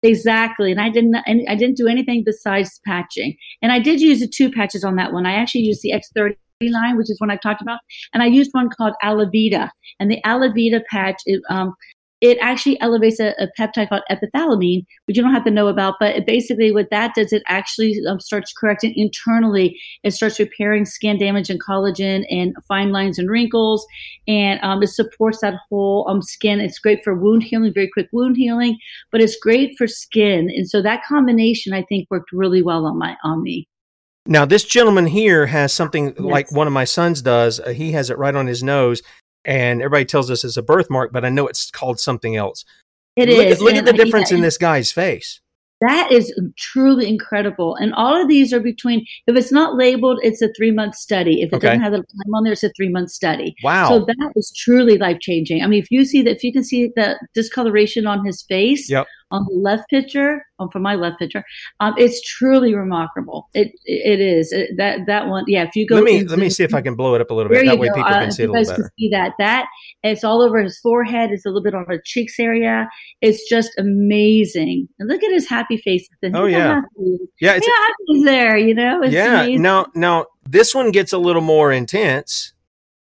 Exactly, and I didn't. And I didn't do anything besides patching. And I did use the two patches on that one. I actually used the X39, which is one I talked about, and I used one called Alavida. And the Alavida patch, it, um, it actually elevates a, a peptide called epithalamine, which you don't have to know about. But basically, what that does, it actually um, starts correcting internally. It starts repairing skin damage and collagen and fine lines and wrinkles, and um, it supports that whole um, skin. It's great for wound healing, very quick wound healing but it's great for skin. And so that combination, I think, worked really well on my on me. now this gentleman here has something like one of my sons does Uh, he has it right on his nose and everybody tells us it's a birthmark but i know it's called something else It look is. look at the I- difference in this guy's face That is truly incredible. And all of these are between, if it's not labeled, it's a three month study. If it Okay. doesn't have the time on there, it's a three month study. wow So that is truly life changing. I mean, if you see that, if you can see the discoloration on his face Yep. On the left picture, um, from my left picture, um, it's truly remarkable. It it is It- that that one. Yeah, if you go, let me into- let me see if i can blow it up a little bit that way go. people Uh, can see it a little better see that. That it's all over his forehead. It's a little bit on the cheeks area. It's just amazing. And look at his happy face. Oh, yeah. happy yeah it's happy he's there. You know. It's yeah amazing. now now this one gets a little more intense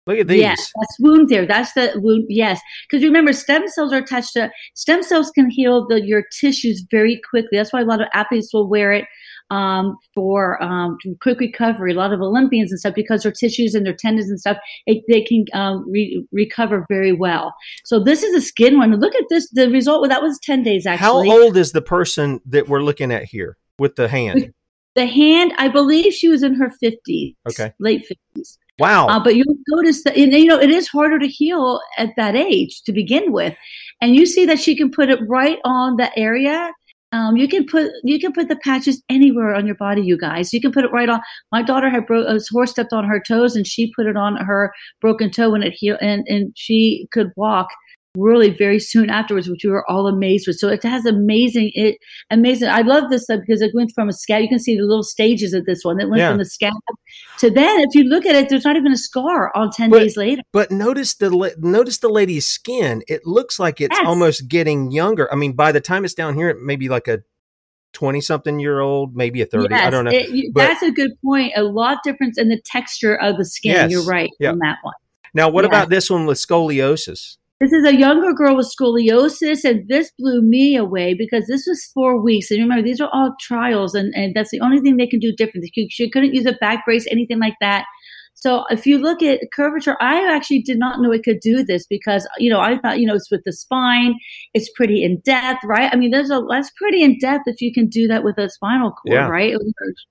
Look at these. Yes, that's wound there. That's the wound. Yes, because remember, stem cells are attached to stem cells can heal the, your tissues very quickly. That's why a lot of athletes will wear it um, for um, quick recovery. A lot of Olympians and stuff because their tissues and their tendons and stuff it, they can um, re- recover very well. So this is a skin one. Look at this. The result. Well, that was ten days actually. How old is the person that we're looking at here with the hand? The hand, I believe she was in her fifties. Okay, late fifties. Wow. Uh, but you'll notice that, you know, it is harder to heal at that age to begin with. And you see that she can put it right on the area. Um, you can put you can put the patches anywhere on your body, you guys. You can put it right on. My daughter had broke a horse stepped on her toes, and she put it on her broken toe when it healed, and and she could walk really very soon afterwards, which we were all amazed with. So it has amazing, it amazing. I love this stuff because it went from a scab. You can see the little stages of this one. It went Yeah. from the scab to then. If you look at it, there's not even a scar on ten But- days later. But notice the notice the lady's skin. It looks like it's Yes. almost getting younger. I mean, by the time it's down here, it may be like a twenty something year old, maybe a thirty. I don't know. it- But- that's a good point. A lot difference in the texture of the skin. Yes. You're right Yeah. on that one. now, what yeah. about this one with scoliosis? This is a younger girl with scoliosis, and this blew me away because this was four weeks. And remember, these are all trials, and, and that's the only thing they can do different. She, she couldn't use a back brace, anything like that. So if you look at curvature, I actually did not know it could do this because you know I thought you know it's with the spine, it's pretty in depth, right? I mean, there's a that's pretty in depth if you can do that with a spinal cord, Yeah. right?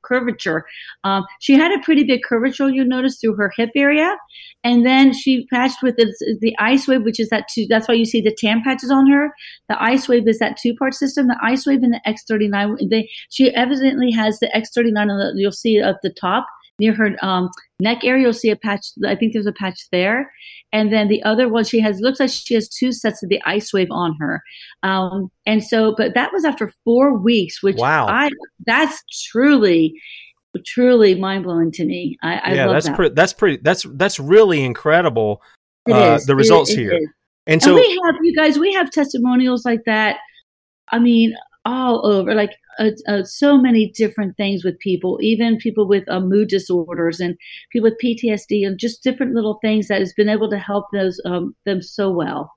Curvature. Um, she had a pretty big curvature, you notice through her hip area, and then she patched with the, the ice wave, which is that two. That's why you see the tan patches on her. The ice wave is that two part system. The ice wave and the X39. They she evidently has the X39 on the. You'll see it at the top near her um, neck area. You'll see a patch. I think there's a patch there, and then the other one she has looks like she has two sets of the ice wave on her. Um, and so, but that was after four weeks, which Wow. I that's truly. Truly mind blowing to me. I, I yeah, love that's that. pretty. That's pretty. That's that's really incredible. It uh, the results it here. is. And And so, we have you guys, we have testimonials like that. I mean, all over, like uh, uh, so many different things with people, even people with uh, mood disorders and people with PTSD, and just different little things that has been able to help those um, them so well.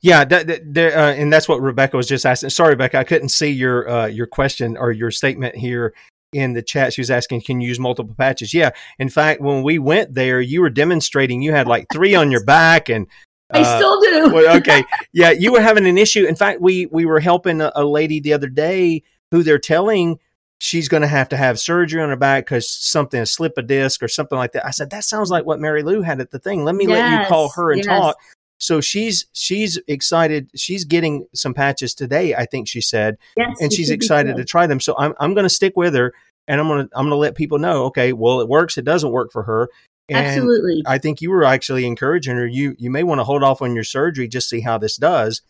yeah, that, that, there, uh, and that's what Rebecca was just asking. Sorry, Rebecca, I couldn't see your uh, your question or your statement here in the chat. She was asking, "Can you use multiple patches?" Yeah. In fact, when we went there, you were demonstrating. You had like three on your back, and I uh, still do. well, okay, yeah, you were having an issue. In fact, we we were helping a, a lady the other day who they're telling she's going to have to have surgery on her back because something, a slip a disc or something like that. I said that sounds like what Mary Lou had at the thing. Let me let you call her and yes. talk. So she's she's excited. She's getting some patches today. I think she said, Yes, and she's excited to try them. So I'm I'm going to stick with her, and I'm going to I'm going to let people know. Okay, well it works. It doesn't work for her. And Absolutely. I think you were actually encouraging her. You you may want to hold off on your surgery, just see how this does,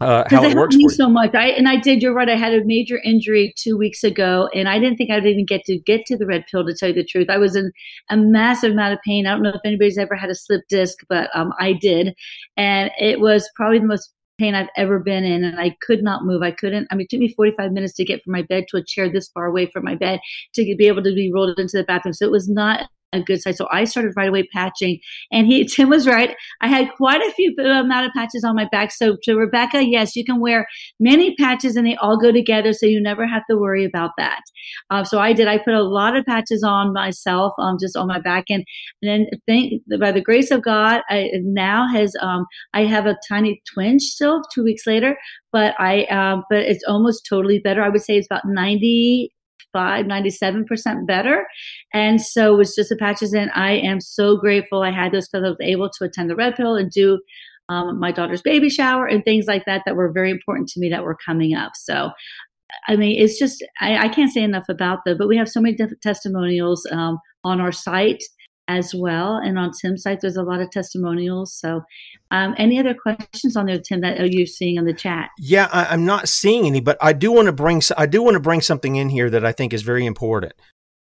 uh, how it it works me for you. so much. I and I did. You're right. I had a major injury two weeks ago, and I didn't think I'd even get to get to the red pill. To tell you the truth, I was in a massive amount of pain. I don't know if anybody's ever had a slip disc, but um, I did, and it was probably the most pain I've ever been in, and I could not move. I couldn't. I mean, it took me 45 minutes to get from my bed to a chair this far away from my bed to be able to be rolled into the bathroom. So it was not a good sight. So I started right away patching, and he Tim was right. I had quite a few uh, amount of patches on my back. So to Rebecca, yes, you can wear many patches, and they all go together, so you never have to worry about that. Uh, so I did. I put a lot of patches on myself, um, just on my back, and, and then thank by the grace of God, I now has um, I have a tiny twinge still two weeks later, but I um, but it's almost totally better. I would say it's about ninety. 97% better. And so it's just the patches. And I am so grateful I had those because I was able to attend the Red Pill and do um, my daughter's baby shower and things like that that were very important to me that were coming up. So, I mean, it's just, I, I can't say enough about them, but we have so many different testimonials um, on our site as well. And on Tim's site, there's a lot of testimonials. So, um, any other questions on there, Tim, that are you're seeing on the chat? Yeah, I, I'm not seeing any, but I do want to bring I do want to bring something in here that I think is very important,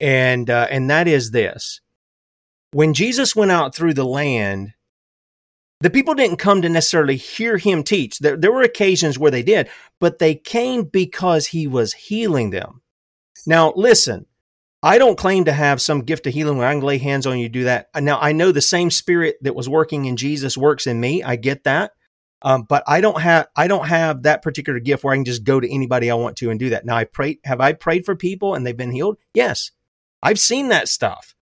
and uh, and that is this: when Jesus went out through the land, the people didn't come to necessarily hear him teach. There, there were occasions where they did, but they came because he was healing them. Now, listen, I don't claim to have some gift of healing where I can lay hands on you, do that. Now, I know the same spirit that was working in Jesus works in me. I get that. Um, but I don't have I don't have that particular gift where I can just go to anybody I want to and do that. Now I pray have I prayed for people and they've been healed? Yes. I've seen that stuff.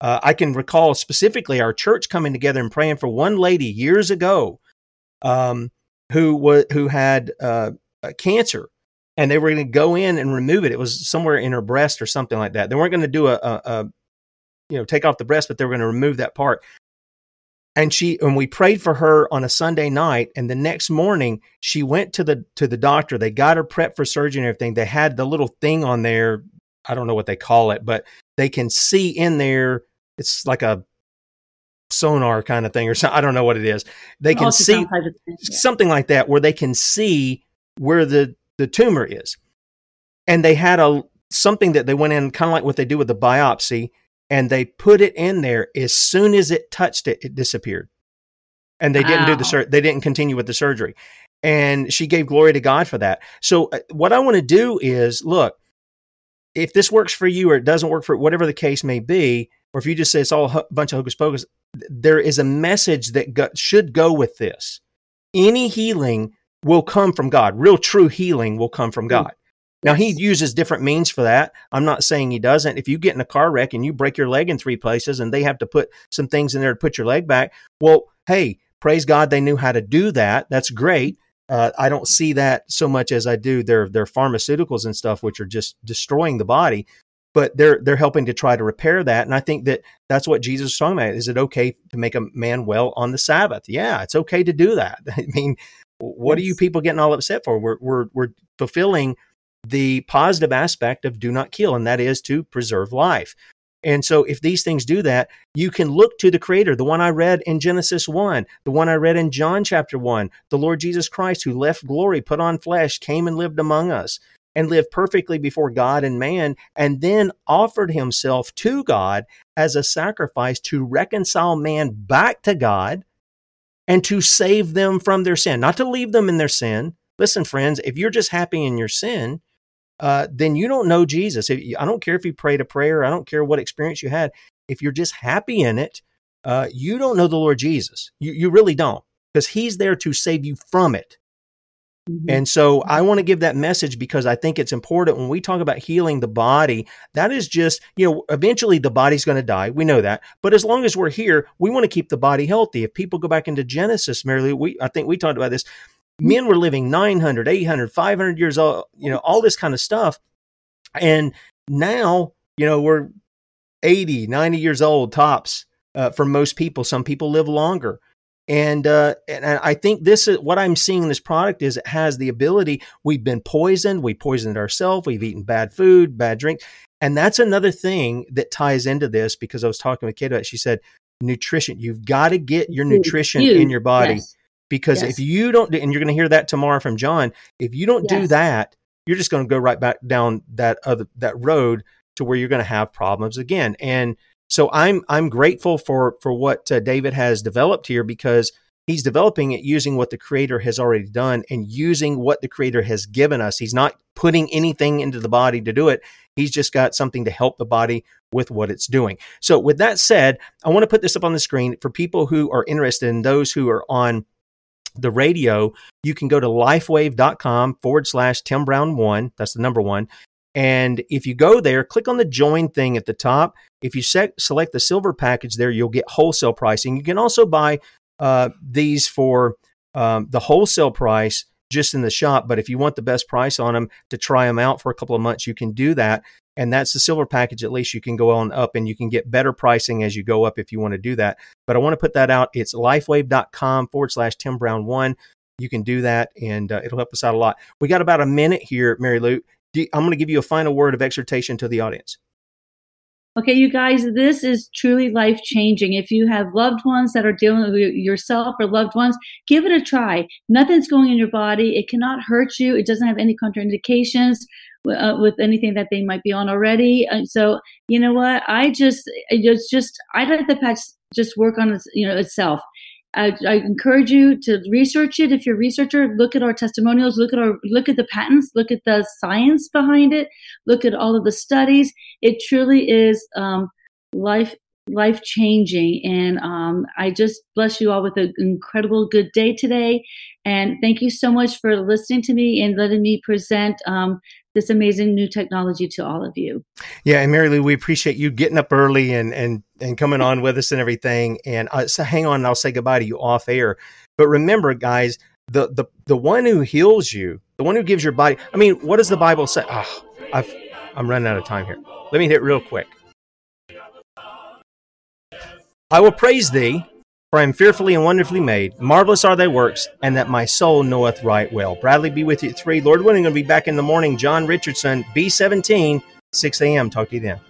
Uh, I can recall specifically our church coming together and praying for one lady years ago um, who was who had uh, cancer and they were going to go in and remove it. It was somewhere in her breast or something like that. They weren't going to do a, a, a, you know, take off the breast, but they were going to remove that part. And she, and we prayed for her on a Sunday night, and the next morning she went to the to the doctor. They got her prepped for surgery and everything. They had the little thing on there. I don't know what they call it, but they can see in there. It's like a sonar kind of thing, or something. I don't know what it is. They can see something like that, where they can see where the the tumor is. And they had a something that they went in kind of like what they do with the biopsy and they put it in there as soon as it touched it it disappeared. And they didn't do the sur- they didn't continue with the surgery. And she gave glory to God for that. So uh, what I want to do is look, if this works for you or it doesn't work for whatever the case may be, or if you just say it's all a bunch of hocus pocus, there is a message that go- should go with this. Any healing will come from God. Real true healing will come from hmm. God. Now he uses different means for that. I'm not saying he doesn't. If you get in a car wreck and you break your leg in three places and they have to put some things in there to put your leg back, well, hey, praise God they knew how to do that. That's great. Uh, I don't see that so much as I do their their pharmaceuticals and stuff, which are just destroying the body. But they're they're helping to try to repair that, and I think that that's what Jesus is talking about. Is it okay to make a man well on the Sabbath? Yeah, it's okay to do that. I mean, what yes. are you people getting all upset for? We're, we're, we're fulfilling the positive aspect of do not kill, and that is to preserve life. And so, if these things do that, you can look to the Creator, the one I read in Genesis 1, the one I read in John chapter 1, the Lord Jesus Christ, who left glory, put on flesh, came and lived among us, and lived perfectly before God and man, and then offered himself to God as a sacrifice to reconcile man back to God and to save them from their sin, not to leave them in their sin. Listen, friends, if you're just happy in your sin, uh, then you don't know Jesus. I don't care if you prayed a prayer, I don't care what experience you had. If you're just happy in it, uh, you don't know the Lord Jesus. You, you really don't, because He's there to save you from it. Mm-hmm. And so I want to give that message because I think it's important when we talk about healing the body. That is just, you know, eventually the body's going to die. We know that. But as long as we're here, we want to keep the body healthy. If people go back into Genesis, merely, we, I think we talked about this. Men were living 900, 800, 500 years old, you know, all this kind of stuff. And now, you know, we're 80, 90 years old tops uh, for most people. Some people live longer. And, uh, and I think this is what I'm seeing in this product is it has the ability. We've been poisoned. We poisoned ourselves. We've eaten bad food, bad drink. And that's another thing that ties into this because I was talking with Kate about it. She said, nutrition. You've got to get your nutrition in your body. Yes. Because yes. if you don't, and you're going to hear that tomorrow from John, if you don't yes. do that, you're just going to go right back down that other, that road to where you're going to have problems again. And so I'm I'm grateful for for what uh, David has developed here because he's developing it using what the creator has already done and using what the creator has given us. He's not putting anything into the body to do it. He's just got something to help the body with what it's doing. So with that said, I want to put this up on the screen for people who are interested and those who are on the radio, you can go to lifewave.com forward slash Tim Brown one. That's the number one. And if you go there, click on the join thing at the top. If you select the silver package there, you'll get wholesale pricing. You can also buy uh, these for um, the wholesale price just in the shop. But if you want the best price on them to try them out for a couple of months, you can do that. And that's the silver package. At least you can go on up and you can get better pricing as you go up if you want to do that. But I want to put that out. It's lifewave.com forward slash Tim Brown one. You can do that and uh, it'll help us out a lot. We got about a minute here, Mary Lou. I'm going to give you a final word of exhortation to the audience. Okay, you guys, this is truly life changing. If you have loved ones that are dealing with yourself or loved ones, give it a try. Nothing's going in your body. It cannot hurt you. It doesn't have any contraindications uh, with anything that they might be on already. Uh, so, you know what? I just, it's just, I let the patch just work on its, you know, itself. I, I, encourage you to research it. If you're a researcher, look at our testimonials, look at our look at the patents, look at the science behind it, look at all of the studies. It truly is um, life life changing, and um, I just bless you all with an incredible good day today. And thank you so much for listening to me and letting me present um, this amazing new technology to all of you. Yeah, and Mary Lou, we appreciate you getting up early and and and coming on with us and everything. And uh, so hang on, and I'll say goodbye to you off air. But remember, guys, the the the one who heals you, the one who gives your body. I mean, what does the Bible say? Oh, I've I'm running out of time here. Let me hit real quick. I will praise thee for I am fearfully and wonderfully made. Marvelous are thy works, and that my soul knoweth right well. Bradley, be with you at 3. Lord willing, going to be back in the morning. John Richardson, B17, 6 a.m. Talk to you then.